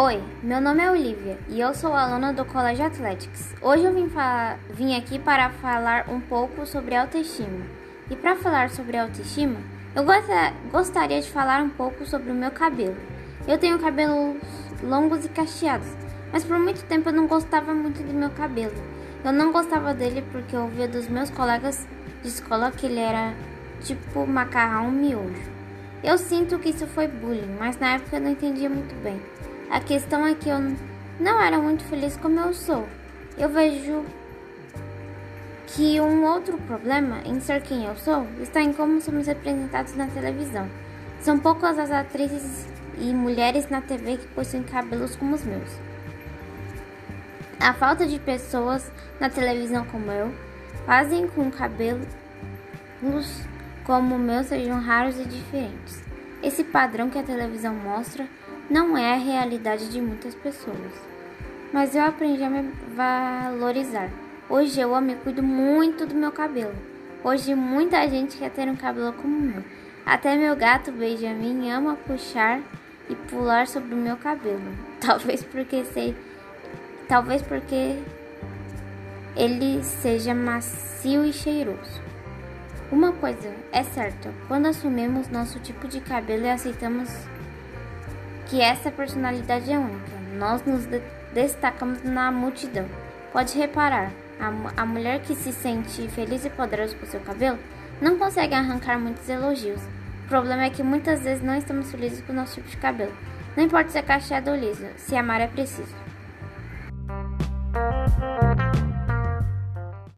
Oi, meu nome é Olivia e eu sou aluna do Colégio Athletics. Hoje eu vim, vim aqui para falar um pouco sobre autoestima. E para falar sobre autoestima, eu gostaria de falar um pouco sobre o meu cabelo. Eu tenho cabelos longos e cacheados, mas por muito tempo eu não gostava muito do meu cabelo. Eu não gostava dele porque eu ouvia dos meus colegas de escola que ele era tipo macarrão miojo. Eu sinto que isso foi bullying, mas na época eu não entendia muito bem. A questão é que eu não era muito feliz como eu sou. Eu vejo que um outro problema em ser quem eu sou está em como somos representados na televisão. São poucas as atrizes e mulheres na TV que possuem cabelos como os meus. A falta de pessoas na televisão como eu fazem com cabelos como o meu sejam raros e diferentes. Esse padrão que a televisão mostra não é a realidade de muitas pessoas. Mas eu aprendi a me valorizar. Hoje eu me cuido muito do meu cabelo. Hoje muita gente quer ter um cabelo como o meu. Até meu gato Benjamin ama puxar e pular sobre o meu cabelo. Talvez porque sei, talvez porque ele seja macio e cheiroso. Uma coisa é certa, quando assumimos nosso tipo de cabelo e aceitamos que essa personalidade é única. Nós nos de destacamos na multidão. Pode reparar, a, a mulher que se sente feliz e poderosa com seu cabelo não consegue arrancar muitos elogios. O problema é que muitas vezes não estamos felizes com o nosso tipo de cabelo. Não importa se é cacheado ou liso, se amar é preciso.